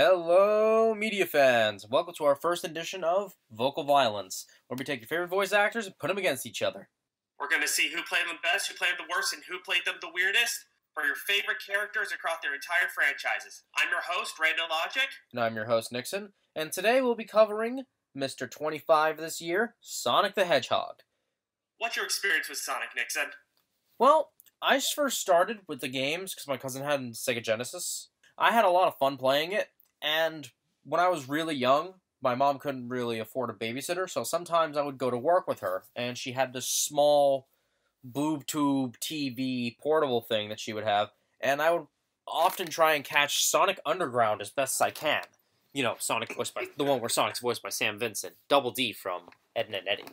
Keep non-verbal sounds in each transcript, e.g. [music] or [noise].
Hello, media fans. Welcome to our first edition of Vocal Violence, where we take your favorite voice actors and put them against each other. We're going to see who played them best, who played them the worst, and who played them the weirdest for your favorite characters across their entire franchises. I'm your host, Randall Logic. And I'm your host, Nixon. And today we'll be covering Mr. 25 this year, Sonic the Hedgehog. What's your experience with Sonic, Nixon? Well, I first started with the games because my cousin had Sega Genesis. I had a lot of fun playing it, and when I was really young, my mom couldn't really afford a babysitter, so sometimes I would go to work with her, and she had this small boob tube TV portable thing that she would have, and I would often try and catch Sonic Underground as best as I can. You know, Sonic voiced by the one where Sonic's voiced by Sam Vincent, Double D from Ed and Eddie.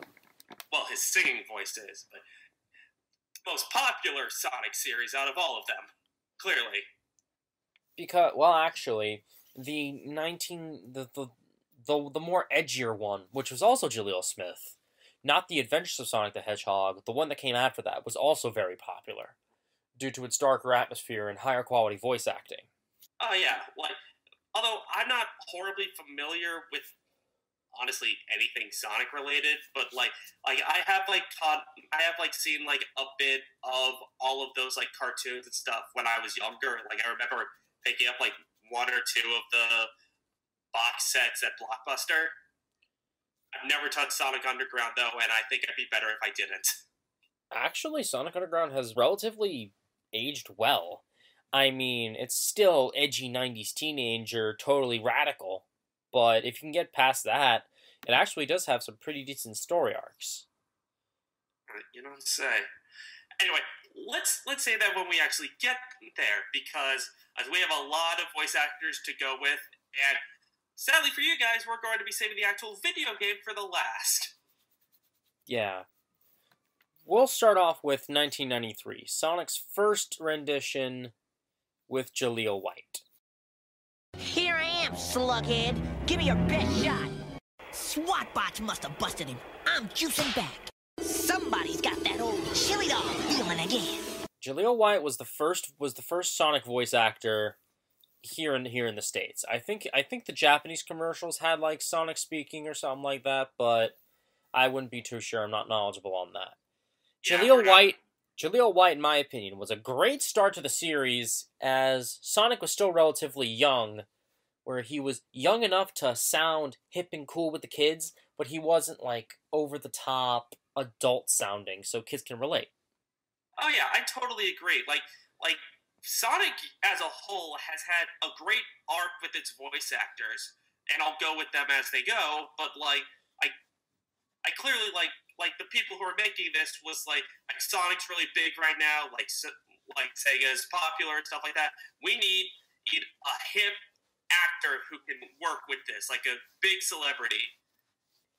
Well, his singing voice is, but most popular Sonic series out of all of them, clearly. Because, well, actually, the nineteen the the the, the more edgier one, which was also Jaleel Smith, not the Adventures of Sonic the Hedgehog, the one that came after that was also very popular, due to its darker atmosphere and higher quality voice acting. Oh yeah, like although I'm not horribly familiar with honestly anything Sonic related, but like like I have like caught I have like seen like a bit of all of those like cartoons and stuff when I was younger. Like I remember picking up like one or two of the box sets at Blockbuster. I've never touched Sonic Underground though, and I think I'd be better if I didn't. Actually, Sonic Underground has relatively aged well. I mean, it's still edgy 90s teenager, totally radical, but if you can get past that, it actually does have some pretty decent story arcs. Uh, you don't say. Anyway, let's let's say that when we actually get there, because as we have a lot of voice actors to go with, and sadly for you guys, we're going to be saving the actual video game for the last. Yeah. We'll start off with 1993, Sonic's first rendition with Jaleel White. Here I am, slughead. Give me your best shot. SWAT bots must have busted him. I'm juicing back. Somebody's got that old chili dog feeling again. Jaleel White was the first was the first Sonic voice actor here in here in the states. I think I think the Japanese commercials had like Sonic speaking or something like that, but I wouldn't be too sure. I'm not knowledgeable on that. Yeah, Jaleel White, Jaleel White, in my opinion, was a great start to the series as Sonic was still relatively young, where he was young enough to sound hip and cool with the kids, but he wasn't like over the top adult sounding, so kids can relate. Oh yeah, I totally agree. Like like Sonic as a whole has had a great arc with its voice actors, and I'll go with them as they go. But like I I clearly like like the people who are making this was like like Sonic's really big right now. Like S- like Sega is popular and stuff like that. We need need a hip actor who can work with this, like a big celebrity.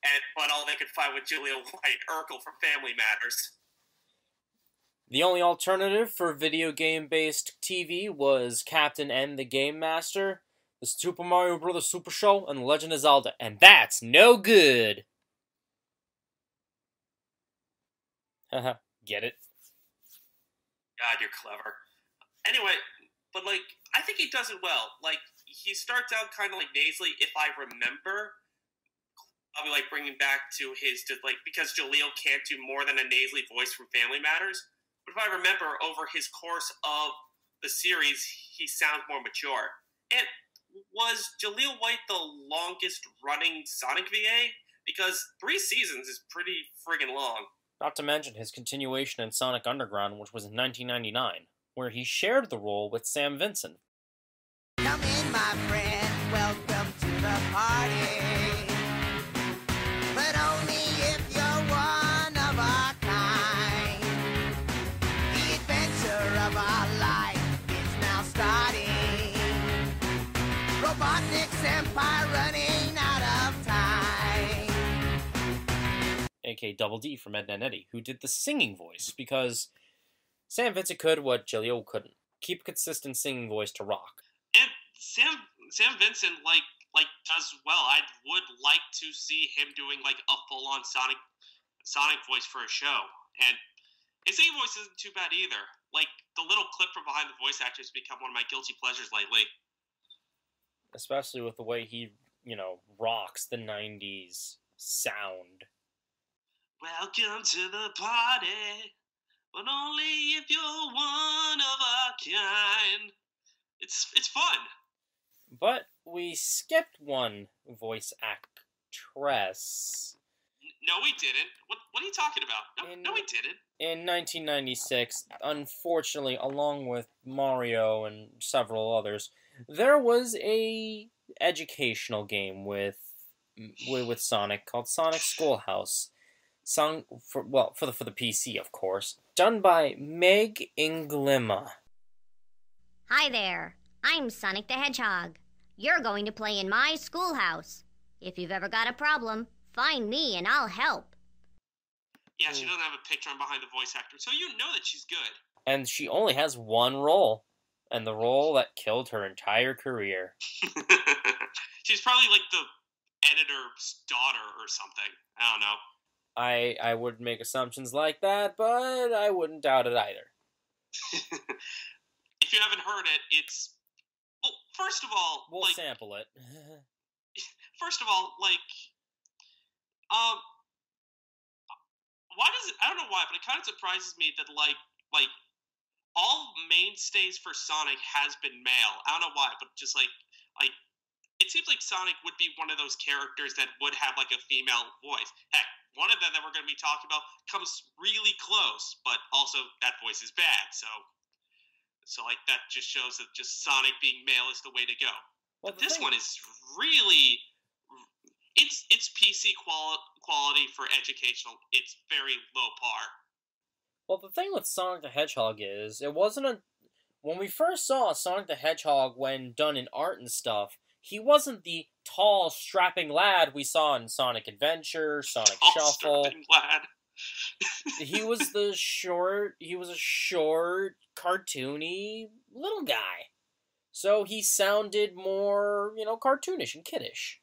And but all they could find with Julia [laughs] White, Urkel from Family Matters. The only alternative for video game based TV was Captain N the Game Master, the Super Mario Bros. Super Show, and The Legend of Zelda, and that's no good! Haha, [laughs] get it? God, you're clever. Anyway, but like, I think he does it well. Like, he starts out kind of like nasally, if I remember. I'll be like bringing back to his like because Jaleel can't do more than a nasally voice from Family Matters. But if I remember, over his course of the series, he sounds more mature. And was Jaleel White the longest running Sonic VA? Because three seasons is pretty friggin' long. Not to mention his continuation in Sonic Underground, which was in 1999, where he shared the role with Sam Vincent. Come in, my friend. Welcome to the party. Aka Double D from Ed and Eddie, who did the singing voice because Sam Vincent could what Jaleel couldn't. Keep a consistent singing voice to rock. and Sam Sam Vincent like like does well. I would like to see him doing like a full on Sonic Sonic voice for a show. And his singing voice isn't too bad either. Like the little clip from behind the voice actor has become one of my guilty pleasures lately. especially with the way he, you know, rocks the '90s sound. Welcome to the party, but only if you're one of a kind. It's it's fun. But we skipped one voice actress. No, we didn't. What what are you talking about? No, In- no, we didn't. In 1996, unfortunately, along with Mario and several others, there was a educational game with with, with Sonic called Sonic [sighs] Schoolhouse. Sung for well for the for the PC, of course, done by Meg Inglima. Hi there. I'm Sonic the Hedgehog. You're going to play in my schoolhouse. If you've ever got a problem, find me and I'll help. Yeah, she doesn't have a picture on behind the voice actor, so you know that she's good. and she only has one role, and the role that killed her entire career. [laughs] she's probably like the editor's daughter or something. I don't know. I I would make assumptions like that, but I wouldn't doubt it either. [laughs] if you haven't heard it, it's well. First of all, We'll like sample it. [laughs] first of all, like, um, why does it? I don't know why, but it kind of surprises me that like like all mainstays for Sonic has been male. I don't know why, but just like like it seems like Sonic would be one of those characters that would have like a female voice. Heck, one of them that we're going to be talking about comes really close, but also that voice is bad. So so like that just shows that just Sonic being male is the way to go. Well, But this thing- one is really it's it's PC quali- quality for educational. It's very low par. Well, the thing with Sonic the Hedgehog is, it wasn't a. When we first saw Sonic the Hedgehog, when done in art and stuff, he wasn't the tall, strapping lad we saw in Sonic Adventure, Sonic All Shuffle. [laughs] he was the short. He was a short, cartoony little guy. So he sounded more, you know, cartoonish and kiddish.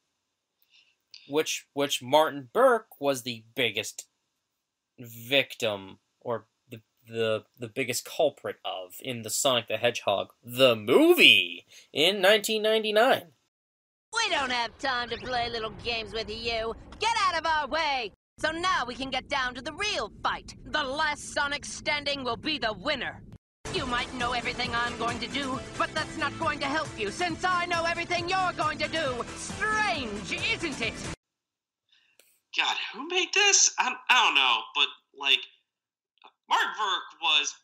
Which, which Martin Burke was the biggest victim or the the the biggest culprit of in the Sonic the Hedgehog the movie in 1999. We don't have time to play little games with you. Get out of our way! So now we can get down to the real fight. The last Sonic standing will be the winner. You might know everything I'm going to do, but that's not going to help you since I know everything you're going to do. Strange, isn't it? God, who made this? I, I don't know, but like Mark Verk was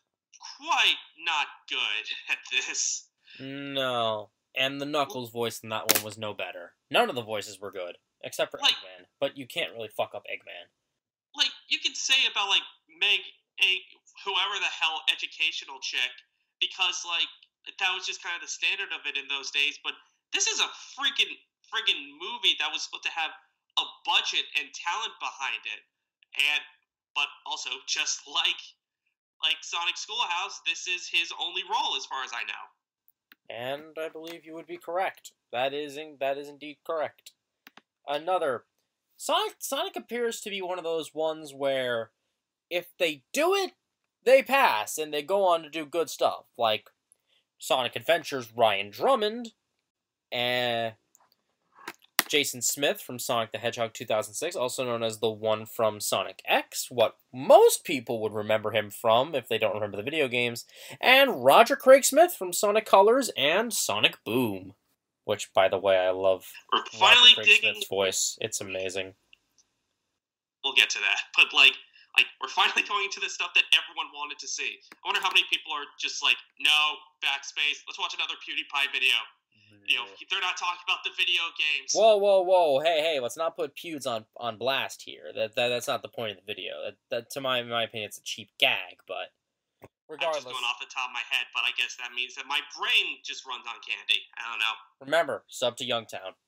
quite not good [laughs] at this. No. And the Knuckles voice in that one was no better. None of the voices were good, except for Like- Eggman. But you can't really fuck up Eggman. Like you could say about like Meg, a whoever the hell educational chick, because like that was just kind of the standard of it in those days. But this is a freaking friggin' movie that was supposed to have a budget and talent behind it, and but also just [laughs] like like Sonic Schoolhouse, this is his only role as far as I know. And I believe you would be correct. That is in, that is indeed correct. Another Sonic Sonic appears to be one of those ones where if they do it, they pass and they go on to do good stuff. Like Sonic Adventures Ryan Drummond and Jason Smith from Sonic the Hedgehog 2006, also known as the one from Sonic X, what most people would remember him from if they don't remember the video games, and Roger Craig Smith from Sonic Colors and Sonic Boom. Which, by the way, I love We're finally Roger Craig digging. Smith's voice. It's amazing. We'll get to that, but like, like we're finally going to the stuff that everyone wanted to see. I wonder how many people are just like, no, backspace. Let's watch another PewDiePie video. You know, they're not talking about the video games. Whoa, whoa, whoa! Hey, hey! Let's not put pewds on on blast here. That, that that's not the point of the video. That, that to my my opinion, it's a cheap gag. But I'm regardless, just going off the top of my head, but I guess that means that my brain just runs on candy. I don't know. remember sub to Youngtown. [laughs]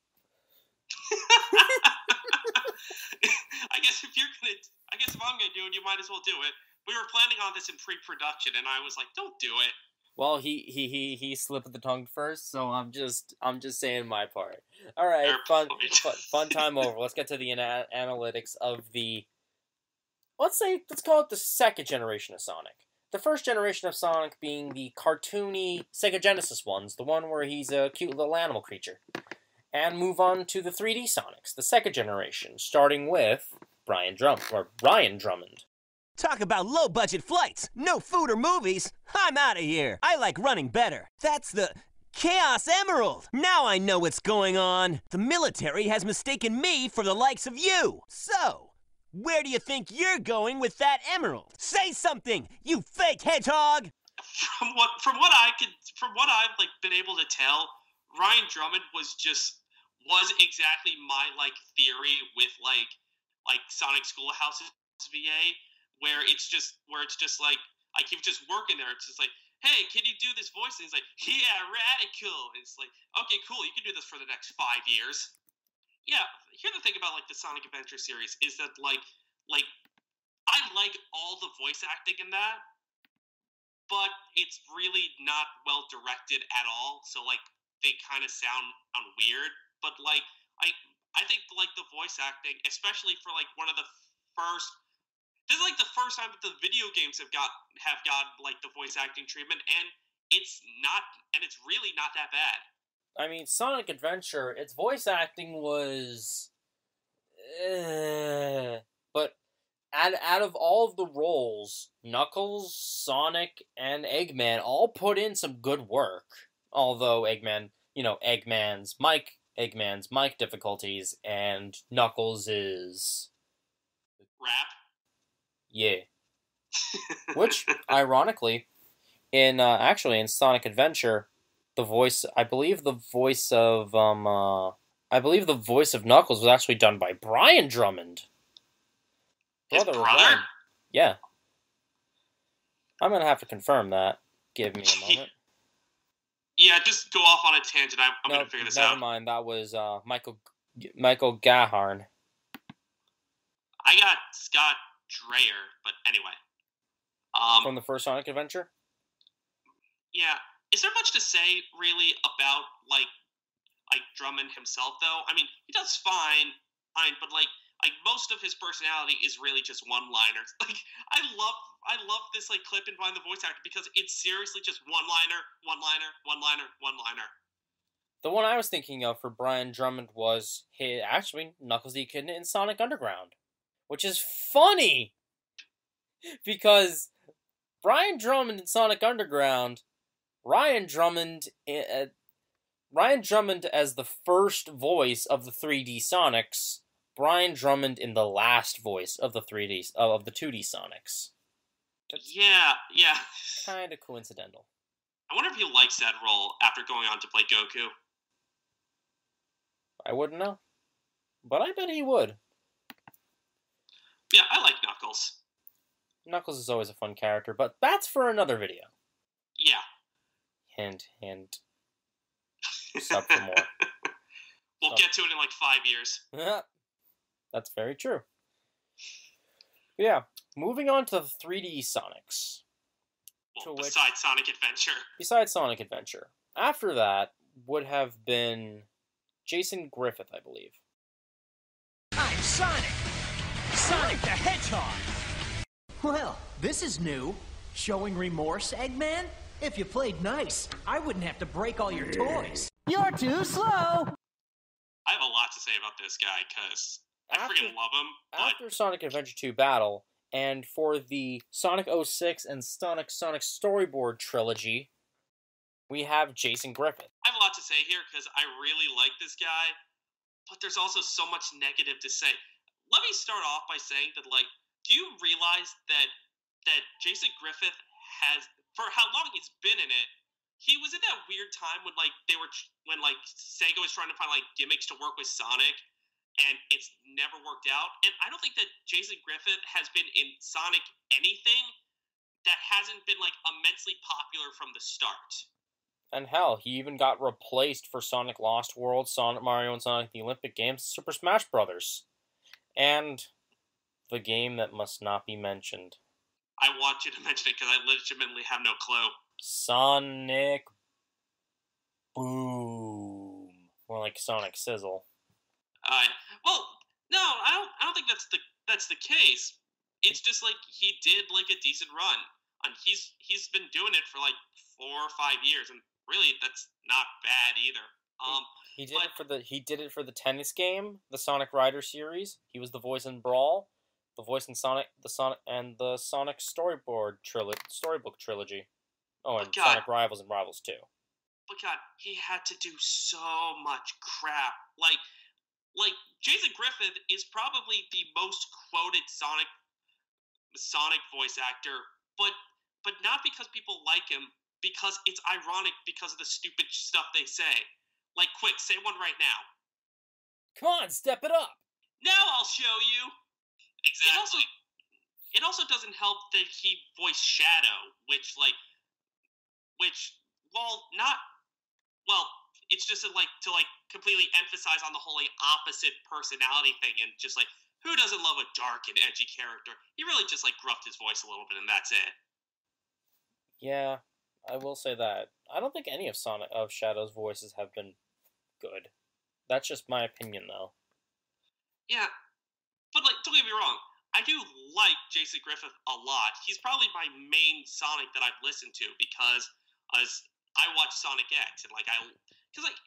I guess if you're gonna, I guess if I'm gonna do it, you might as well do it. We were planning on this in pre-production, and I was like, "Don't do it." Well, he he he he slipped the tongue first, so I'm just I'm just saying my part. All right, fun fun, fun time over. Let's get to the ana- analytics of the. Let's say let's call it the second generation of Sonic, The first generation of Sonic being the cartoony Sega Genesis ones, the one where he's a cute little animal creature. And move on to the 3D Sonics, the second generation, starting with Brian Drum or Ryan Drummond. Talk about low budget flights, no food or movies. I'm out of here. I like running better. That's the Chaos Emerald. Now I know what's going on. The military has mistaken me for the likes of you. So, where do you think you're going with that emerald? Say something, you fake hedgehog! From what from what I could from what I've like been able to tell, Ryan Drummond was just was exactly my like theory with like like Sonic Schoolhouse's VA, where it's just where it's just like like he was just working there. It's just like, hey, can you do this voice? And he's like, yeah, radical. And it's like, okay, cool. You can do this for the next five years. Yeah. Here's the thing about like the Sonic Adventure series is that like like I like all the voice acting in that, but it's really not well directed at all. So like they kind of sound weird. But like I I think like the voice acting, especially for like one of the first this is like the first time that the video games have got have got like the voice acting treatment and it's not and it's really not that bad. I mean, Sonic Adventure, its voice acting was. Uh, but out, out of all of the roles, Knuckles, Sonic, and Eggman all put in some good work. Although Eggman, you know, Eggman's Mike, Eggman's mic difficulties, and Knuckles is. Rap. Yeah. [laughs] Which, ironically, in uh, actually in Sonic Adventure, the voice I believe the voice of um uh, I believe the voice of Knuckles was actually done by Brian Drummond. His Brother of brother? Yeah. I'm gonna have to confirm that. Give me a [laughs] moment. Yeah, just go off on a tangent. I'm, I'm no, gonna figure this never out. Never mind. That was uh, Michael Michael McGaharn. I got Scott Dreier, but anyway. Um, from the first Sonic Adventure. yeah, is there much to say really about like like Drummond himself though? I mean, he does fine, fine, but like like most of his personality is really just one-liners. [laughs] Like I love I love this like clip in behind the voice actor because it's seriously just one-liner, one-liner, one-liner, one-liner. The one I was thinking of for Brian Drummond was his, actually Knuckles the Echidna in Sonic Underground, which is funny because Brian Drummond in Sonic Underground, Ryan Drummond, uh, Ryan Drummond as the first voice of the 3D Sonics, Brian Drummond in the last voice of the 3D of the 2D Sonics. That's Yeah, yeah. kind of coincidental. I wonder if he likes that role after going on to play Goku. I wouldn't know, but I bet he would. Yeah, I like Knuckles. Knuckles is always a fun character, but that's for another video. Yeah. Hint, hint. Sub for more. [laughs] we'll Sub. get to it in like five years. [laughs] that's very true. But yeah, moving on to the 3D Sonics. Well, To which- besides Sonic Adventure. [laughs] Besides Sonic Adventure, after that would have been Jason Griffith, I believe. I'm Sonic! Sonic the Hedgehog! Well, this is new. Showing remorse, Eggman? If you played nice, I wouldn't have to break all your toys. You're too slow! I have a lot to say about this guy because I After- freaking love him. But After Sonic Adventure 2 Battle, and for the Sonic 06 and Sonic Sonic Storyboard trilogy, we have Jason Griffith. I have a lot to say here because I really like this guy, but there's also so much negative to say. Let me start off by saying that, like, do you realize that that Jason Griffith has, for how long he's been in it, he was in that weird time when like they were when like Sega was trying to find like gimmicks to work with Sonic, and it's never worked out. And I don't think that Jason Griffith has been in Sonic anything that hasn't been like immensely popular from the start. And hell, he even got replaced for Sonic Lost World, Sonic Mario, and Sonic the Olympic Games, Super Smash Brothers. And the game that must not be mentioned. I want you to mention it because I legitimately have no clue. Sonic Boom. More like Sonic Sizzle. Uh, well, no, I don't. I don't think that's the that's the case. It's just like he did like a decent run. and he's he's been doing it for like four or five years, and really that's not bad either. Um, He did But- it for the he did it for the tennis game, the Sonic Rider series. He was the voice in Brawl, the voice in Sonic, the Sonic, and the Sonic storyboard trilogy, storybook trilogy. Oh, and God. Sonic Rivals and Rivals too. but God, he had to do so much crap. Like, like Jason Griffith is probably the most quoted Sonic Sonic voice actor, but but not because people like him, because it's ironic because of the stupid stuff they say. Like, quick, say one right now. Come on, step it up. Now I'll show you. It also it also doesn't help that he voiced Shadow, which like which well not well it's just to, like to like completely emphasize on the whole like, opposite personality thing and just like who doesn't love a dark and edgy character? He really just like gruffed his voice a little bit and that's it. Yeah, I will say that. I don't think any of Sonic of Shadow's voices have been good. That's just my opinion, though. Yeah. But like don't get me wrong, I do like Jason Griffith a lot. He's probably my main Sonic that I've listened to because as I watch Sonic X and like I cuz like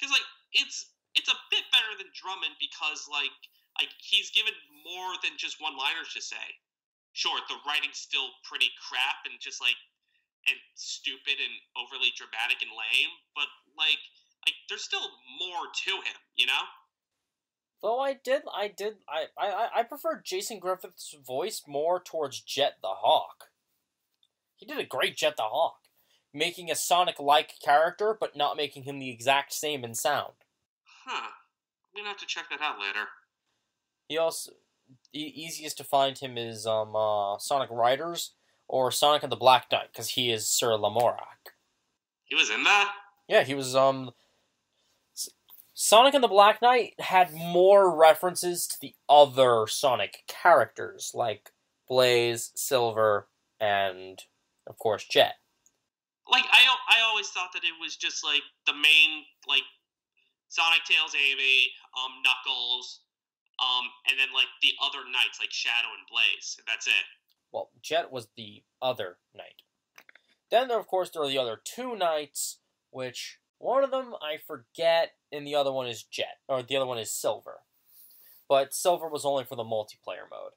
cuz like it's it's a bit better than Drummond because like like he's given more than just one liners to say. Sure, the writing's still pretty crap and just like and stupid and overly dramatic and lame, but like like there's still more to him, you know? Though I did, I did, I, I, I prefer Jason Griffith's voice more towards Jet the Hawk. He did a great Jet the Hawk, making a Sonic-like character, but not making him the exact same in sound. Huh. I'm gonna have to check that out later. He also, the easiest to find him is um uh, Sonic Riders or Sonic and the Black Knight, because he is Sir Lamorak. He was in that? Yeah, he was um. Sonic and the Black Knight had more references to the other Sonic characters, like Blaze, Silver, and of course Jet. Like I, I always thought that it was just like the main like Sonic, Tails, Amy, um, Knuckles, um, and then like the other knights like Shadow and Blaze, and that's it. Well, Jet was the other knight. Then, there, of course, there are the other two knights, which one of them I forget, and the other one is Jet, or the other one is Silver. But Silver was only for the multiplayer mode.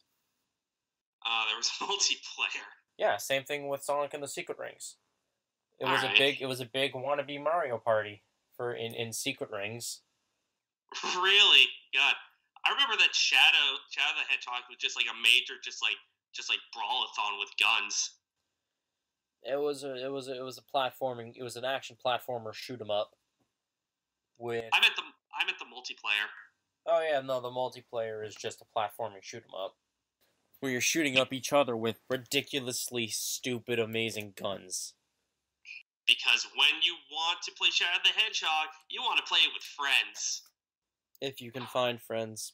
Uh, there was [laughs] multiplayer. Yeah, same thing with Sonic and the Secret Rings. It was a big, it was a big wannabe Mario Party for in, in Secret Rings. [laughs] really? God, I remember that Shadow, Shadow the Hedgehog was just like a major, just like, just like brawlathon with guns. It was a, it was a, it was a platforming, it was an action platformer shoot 'em up. With I meant the, I meant the multiplayer. oh yeah, no, the multiplayer is just a platforming shoot 'em up, where you're shooting up each other with ridiculously stupid, amazing guns. Because when you want to play Shadow the Hedgehog, you want to play it with friends. If you can find friends,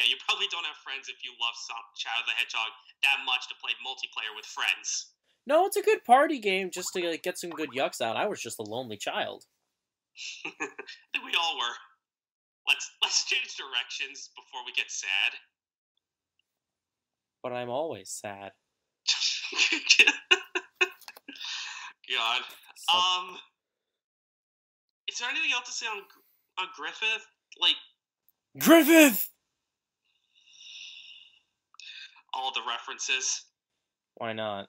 Yeah, you probably don't have friends if you love some Shadow the Hedgehog that much to play multiplayer with friends. no, it's a good party game just to like, get some good yucks out. I was just a lonely child. I [laughs] think we all were. Let's let's change directions before we get sad. But I'm always sad. [laughs] God. Um. Is there anything else to say on on Griffith? Like Griffith! All the references. Why not?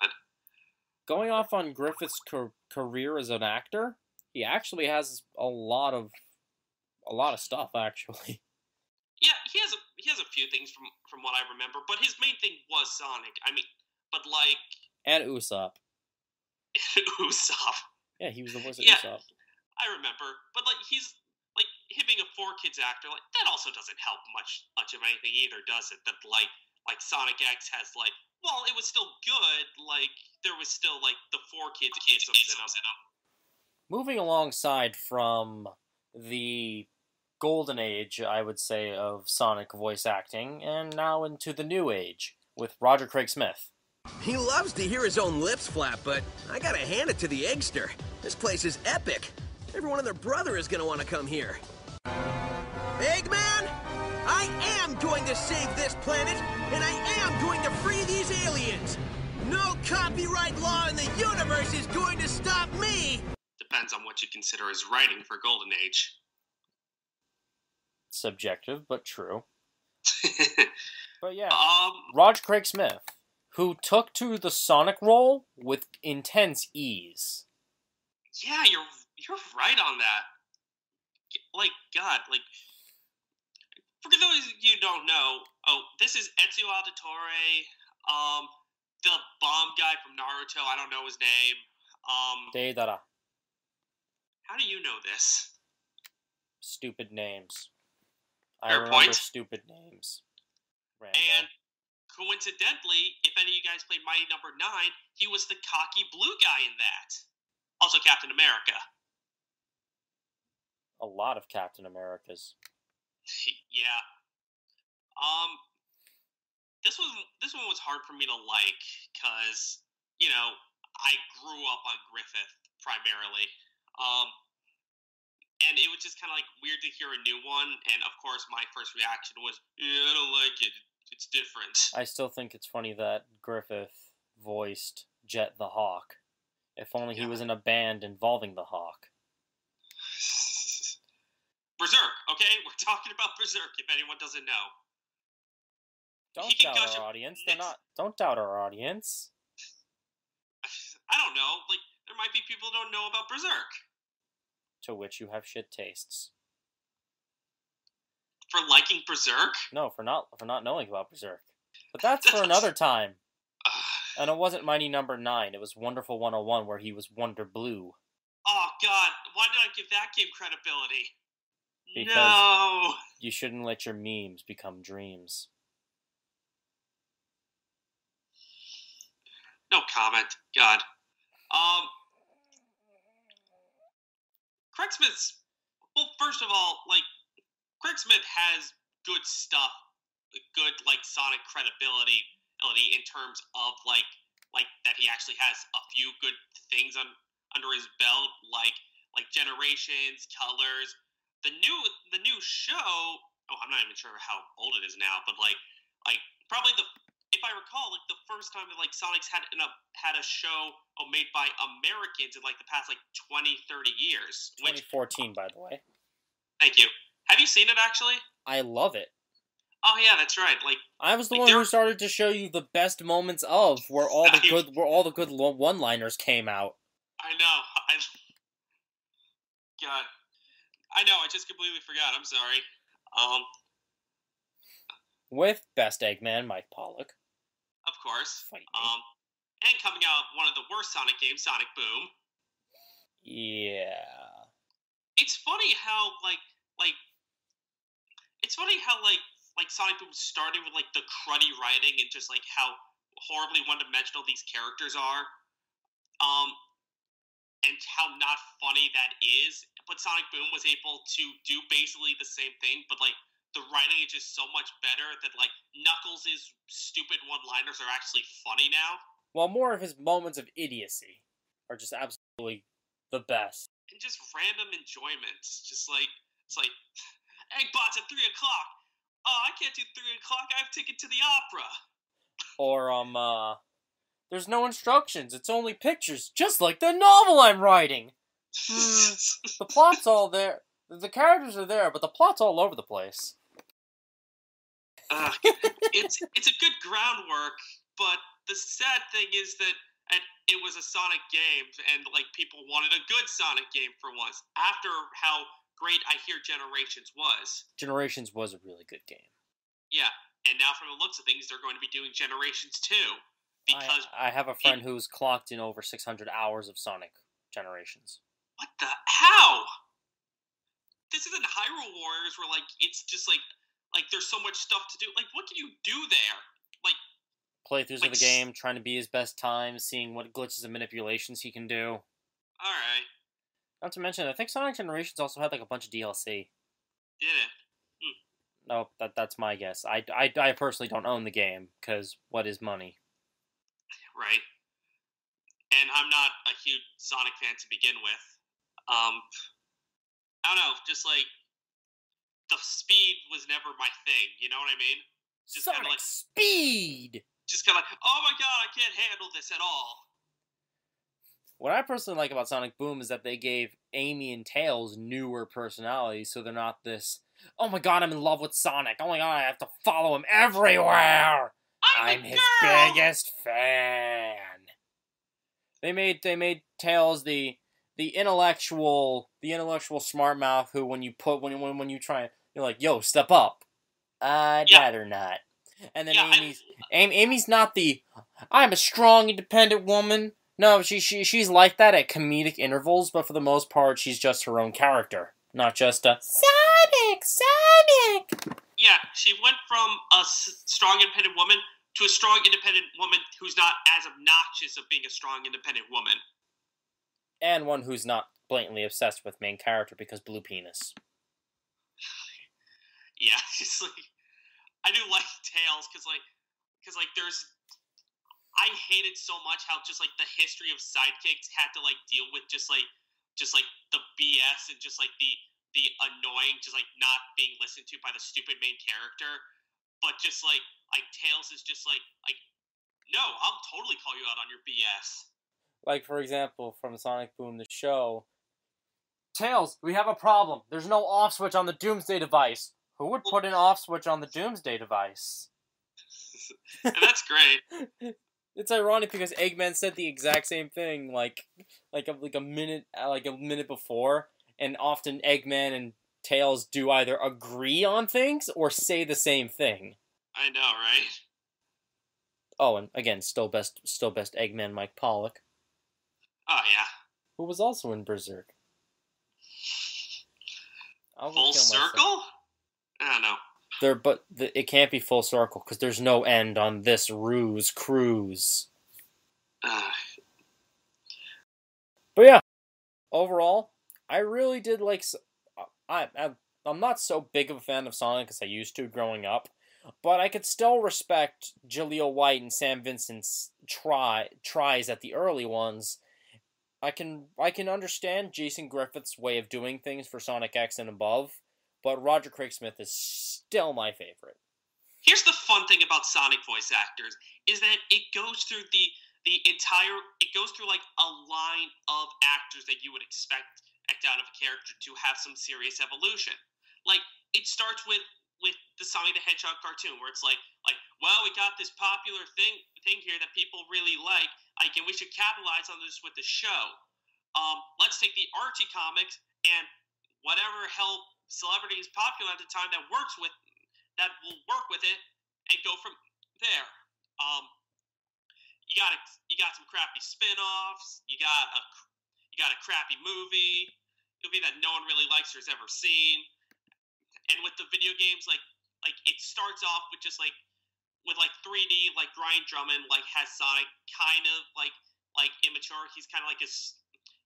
God. Going off on Griffith's car- career as an actor, he actually has a lot of a lot of stuff actually. [laughs] Yeah, he has a he has a few things from from what I remember, but his main thing was Sonic. I mean, but like And Usopp. [laughs] Usopp. Yeah, he was the voice of Yeah. Usopp. I remember, but like he's him being a four kids actor, like that also doesn't help much much of anything either, does it? That like like Sonic X has like, well, it was still good. Like there was still like the four kids isms in them. Moving alongside from the golden age, I would say, of Sonic voice acting, and now into the new age with Roger Craig Smith. He loves to hear his own lips flap, but I gotta hand it to the Eggster. This place is epic. Everyone and their brother is gonna want to come here. Eggman, I am going to save this planet, and I am going to free these aliens. No copyright law in the universe is going to stop me. Depends on what you consider as writing for Golden Age. Subjective, but true. [laughs] But yeah, um, Roger Craig Smith, who took to the Sonic role with intense ease. yeah, you're you're right on that. Like God, like for those of you who don't know, oh, this is Ezio Auditore, um, the bomb guy from Naruto. I don't know his name. Um, Deidara. how do you know this? Stupid names. I Fair remember point. stupid names. Rando. And coincidentally, if any of you guys played Mighty Number Nine, he was the cocky blue guy in that. Also, Captain America. a lot of Captain Americas. [laughs] yeah. Um, this was this one was hard for me to like because you know I grew up on Griffith primarily. Um, and it was just kind of like weird to hear a new one. And of course, my first reaction was, "Yeah, I don't like it. It's different." I still think it's funny that Griffith voiced Jet the Hawk. If only he Yeah. was in a band involving the Hawk. [laughs] Berserk, okay? [laughs] We're talking about Berserk. If anyone doesn't know. Don't He doubt our audience. They're not. Don't doubt our audience. [laughs] I don't know. Like, there might be people who don't know about Berserk. To which you have shit tastes. For liking Berserk? No, for not for not knowing about Berserk. But [laughs] that's for another time. [sighs] And it wasn't Mighty Number Nine. It was Wonderful 101, where he was Wonder Blue. oh, God. Why did I give that game credibility? Because- No. You shouldn't let your memes become dreams. No comment. God. Um. Craig Smith's. Well, first of all, like, Craig Smith has good stuff, good, like, Sonic credibility in terms of, like, like that he actually has a few good things on under his belt, like like generations, colors. The new the new show. Oh, I'm not even sure how old it is now, but like like probably the if I recall, like the first time that like Sonic's had in a uh, had a show oh, made by Americans in like the past like 20, 30 years. Which 2014, by the way. thank you. Have you seen it actually? I love it. Oh yeah, that's right. Like I was the Like, one who started to show you the best moments of where all the good where all the good one-liners came out. I know. I [laughs] God. I know. I just completely forgot. I'm sorry. Um, With best Eggman Mike Pollock. of course. Um, and coming out one of the worst Sonic games, Sonic Boom. Yeah. it's funny how like like it's funny how like like Sonic Boom started with like the cruddy writing and just like how horribly one dimensional these characters are. Um and how not funny that is. But Sonic Boom was able to do basically the same thing, but like the writing is just so much better that like Knuckles' stupid one liners are actually funny now. While more of his moments of idiocy are just absolutely the best. and just random enjoyment. Just like it's like [laughs] Eggbots at three o'clock. Oh, I can't do three o'clock. I have ticket to the opera. [laughs] Or um uh there's no instructions, it's only pictures, just like the novel I'm writing. Hmm. The plot's all there. The characters are there, but the plot's all over the place. Ugh, it's it's a good groundwork, but the sad thing is that and it was a Sonic game, and like people wanted a good Sonic game for once. After how great I hear Generations was, Generations was a really good game. yeah, and now from the looks of things, they're going to be doing Generations too, because I, I have a friend who's clocked in over 600 hours of Sonic Generations. What the how? This isn't Hyrule Warriors where like it's just like like there's so much stuff to do. Like what can you do there? Like Playthroughs Like of the game, trying to be his best time, seeing what glitches and manipulations he can do. all right, Not to mention, I think Sonic Generations also had like a bunch of DLC. did it. Hmm. Nope, that that's my guess. I, I, I personally don't own the game because what is money? Right. And I'm not a huge Sonic fan to begin with. Um I don't know, just like the speed was never my thing. You know what I mean? Just kind of like, Speed. just kind of like, oh my god, I can't handle this at all. What I personally like about Sonic Boom is that they gave Amy and Tails newer personalities, so they're not this. Oh my god, I'm in love with Sonic. Oh my god, I have to follow him everywhere. I'm, I'm his girl! biggest fan. They made they made Tails the the intellectual the intellectual smart mouth who when you put when when when you try you're like yo step up. I'd Yeah. rather not. And then Yeah, I- Amy's Amy's not the I'm a strong independent woman. No, she she she's like that at comedic intervals, but for the most part she's just her own character, not just a Sonic Sonic. Yeah, she went from a s- strong independent woman to a strong independent woman who's not as obnoxious of being a strong independent woman. And one who's not blatantly obsessed with main character because blue penis. [sighs] Yeah, [laughs] like I do like Tails because like because like there's I hated so much how just like the history of sidekicks had to like deal with just like just like the BS and just like the the annoying just like not being listened to by the stupid main character, but just like like Tails is just like like no, I'll totally call you out on your BS. Like for example, from Sonic Boom the show. Tails, we have a problem. There's no off switch on the Doomsday device. Who would put an off switch on the Doomsday device? [laughs] and that's great. [laughs] It's ironic because Eggman said the exact same thing, like, like a, like a minute, uh, like a minute before, and often Eggman and Tails do either agree on things or say the same thing. I know, right? Oh, and again, still best, still best Eggman Mike Pollock, Oh yeah. who was also in Berserk. I'll Full circle? I don't know. There, but the, it can't be full circle because there's no end on this ruse cruise. Uh, But yeah, overall, I really did like. I, I I'm not so big of a fan of Sonic as I used to growing up, but I could still respect Jaleel White and Sam Vincent's try tries at the early ones. I can I can understand Jason Griffith's way of doing things for Sonic X and above, but Roger Craig Smith is still my favorite. here's the fun thing about Sonic voice actors is that it goes through the the entire it goes through like a line of actors that you would expect act out of a character to have some serious evolution. Like it starts with with the Sonic the Hedgehog cartoon where it's like like well we got this popular thing thing here that people really like like and we should capitalize on this with the show. Um, let's take the Archie comics and whatever hell celebrity is popular at the time that works with that will work with it and go from there. Um, you got a, you got some crappy spin-offs. You got a you got a crappy movie, movie that no one really likes or has ever seen. And with the video games, like like it starts off with just like with like 3D, like Brian Drummond like has Sonic kind of like like immature. He's kind of like his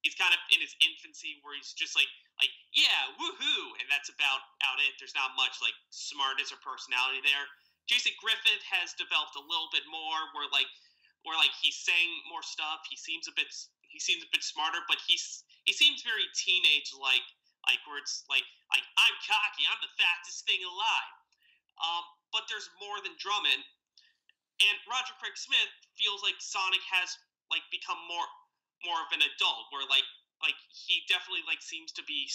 he's kind of in his infancy where he's just like like yeah woohoo! And that's about out it. There's not much like smartness or personality there. Jason griffith has developed a little bit more where like where like he's saying more stuff. He seems a bit he seems a bit smarter but he's he seems very teenage like like where it's like like i'm cocky. I'm the fastest thing alive. Um but there's more than drummond. And roger craig smith feels like sonic has like become more more of an adult where like like he definitely like seems to be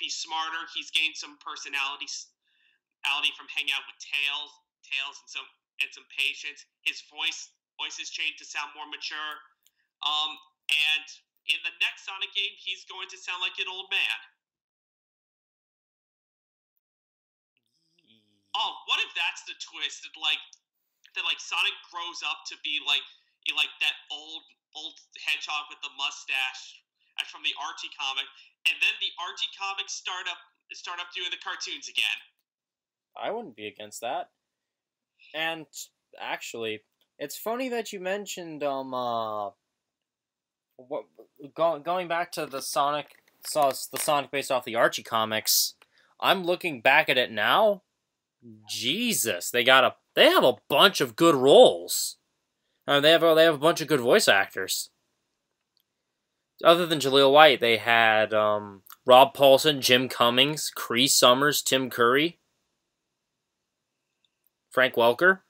be smarter. He's gained some personality personality from hanging out with tails tails and some and some patience. His voice voice has changed to sound more mature. Um and in the next sonic game he's going to sound like an old man oh what if that's the twist that like that like sonic grows up to be like like that old old hedgehog with the mustache from the Archie comic, and then the Archie comics start up start up doing the cartoons again. I wouldn't be against that. And actually, it's funny that you mentioned um uh what go, going back to the Sonic saw the Sonic based off the Archie comics. I'm looking back at it now. Jesus, they got a they have a bunch of good roles. Uh, they have a, they have a bunch of good voice actors. Other than Jaleel White, they had um Rob Paulsen, Jim Cummings, Cree Summers, Tim Curry, Frank Welker.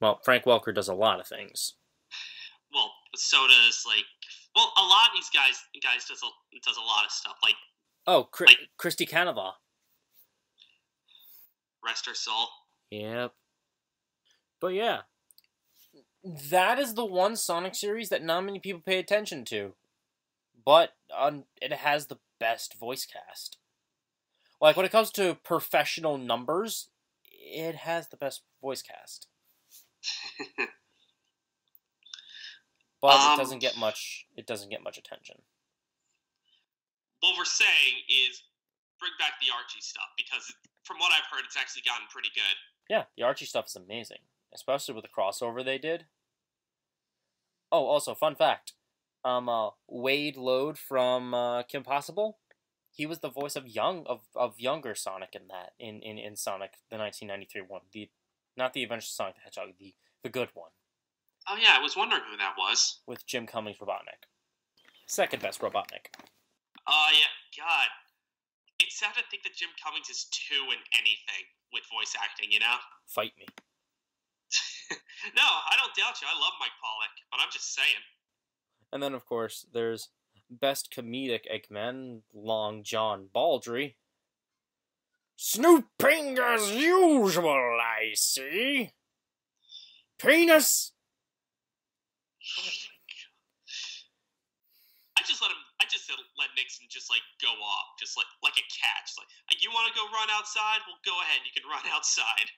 Well, Frank Welker does a lot of things. Well, so does like well, a lot of these guys guys does a, does a lot of stuff like Oh, Cri- Like- Christy Canova. Rest her soul. Yep. But yeah, that is the one Sonic series that not many people pay attention to. But um, it has the best voice cast. Like when it comes to professional numbers, it has the best voice cast. [laughs] But Um, it doesn't get much. It doesn't get much attention. what we're saying is bring back the Archie stuff because from what I've heard, it's actually gotten pretty good. Yeah, the Archie stuff is amazing, especially with the crossover they did. Oh, also fun fact, um, uh, Wade Load from uh, Kim Possible, he was the voice of young of, of younger Sonic in that in, in, in Sonic the 1993 one, the not the Adventures of Sonic the Hedgehog, the the good one Oh yeah, I was wondering who that was. with Jim Cummings Robotnik, second best Robotnik. Oh yeah, God. It's sad to think that Jim Cummings is two in anything with voice acting. You know? [laughs] Fight me. no, I don't doubt you. I love Mike Pollock, but I'm just saying. And then, of course, there's Best Comedic Eggman, Long John Baldry. Snooping as usual, I see. Penis! [laughs] I just let him. I just let Nixon just like go off, just like like a cat. Like, like you want to go run outside? Well, go ahead. You can run [laughs] outside.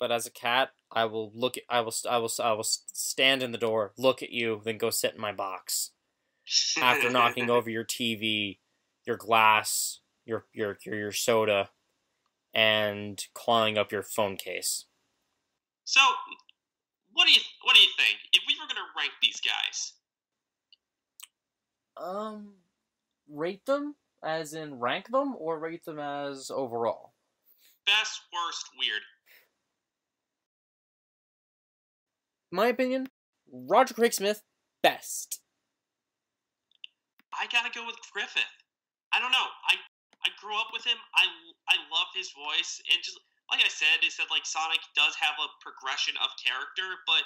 But as a cat, I will look at, I will, I will, I will stand in the door, look at you, then go sit in my box. After [laughs] knocking over your TV, your glass, your, your, your, your soda, and clawing up your phone case. So, what do you what do you think? If we were gonna rank these guys, Um, rate them as in rank them, or rate them as overall. best, worst, weird. My opinion, Roger Craig Smith, best. I gotta go with Griffith. I don't know. I I grew up with him. I I love his voice, and just like I said, is that like Sonic does have a progression of character, but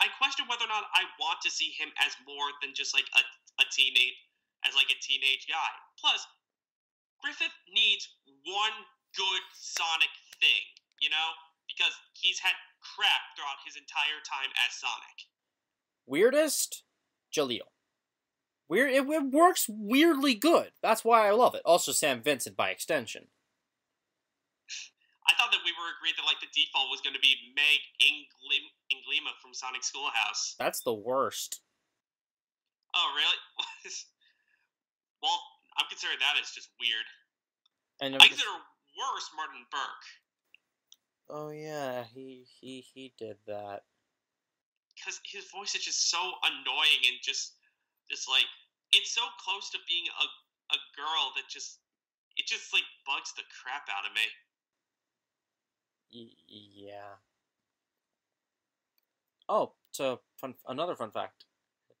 I question whether or not I want to see him as more than just like a a teenage as like a teenage guy. Plus, Griffith needs one good Sonic thing, you know, because he's had crap throughout his entire time as Sonic. Weirdest, Jaleel. Weird. It, it works weirdly good. That's why I love it. Also, Sam Vincent by extension. I thought that we were agreed that like the default was going to be Meg Inglim- Inglima from Sonic Schoolhouse. That's the worst. Oh, really? [laughs] well, I'm considering that as just weird. And I consider worse Martin Burke oh yeah, he he he did that. because his voice is just so annoying and just just like it's so close to being a a girl that just it just like bugs the crap out of me. Yeah. Oh, so fun. Another fun fact: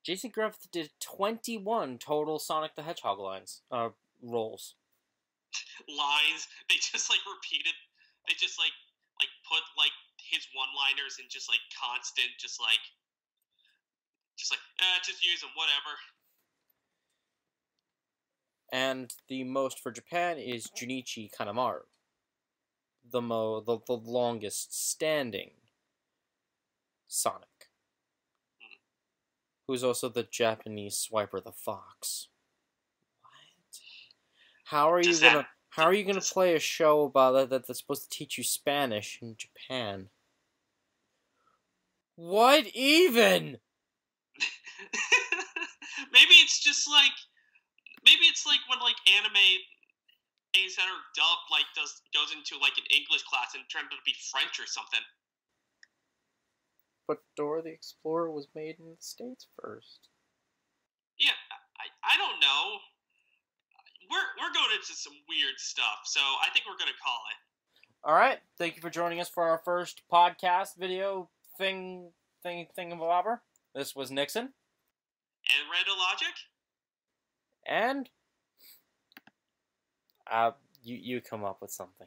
Jason Griffith did twenty-one total Sonic the Hedgehog lines, uh, roles. Lines they just like repeated. They just like like put like his one-liners in just like constant, just like just like eh, just use them, whatever. And the most for Japan is Junichi Kanemaru, the mo the, the longest standing Sonic, who's also the Japanese Swiper the Fox. What? How are you Does gonna that- How are you gonna does- play a show about that, that that's supposed to teach you Spanish in Japan? What even? [laughs] maybe it's just like maybe it's like when like anime that are dubbed like does goes into like an English class and turned out to be French or something. But Dora the Explorer was made in the States first. Yeah, I, I don't know. We're we're going into some weird stuff, so I think we're gonna call it. All right. Thank you for joining us for our first podcast video thing thing thing of a This was Nixon And Randall Logic? and Uh, you you come up with something.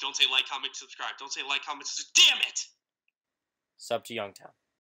Don't say like, comment, subscribe. Don't say like, comment, subscribe. Damn it! Sub to Youngtown.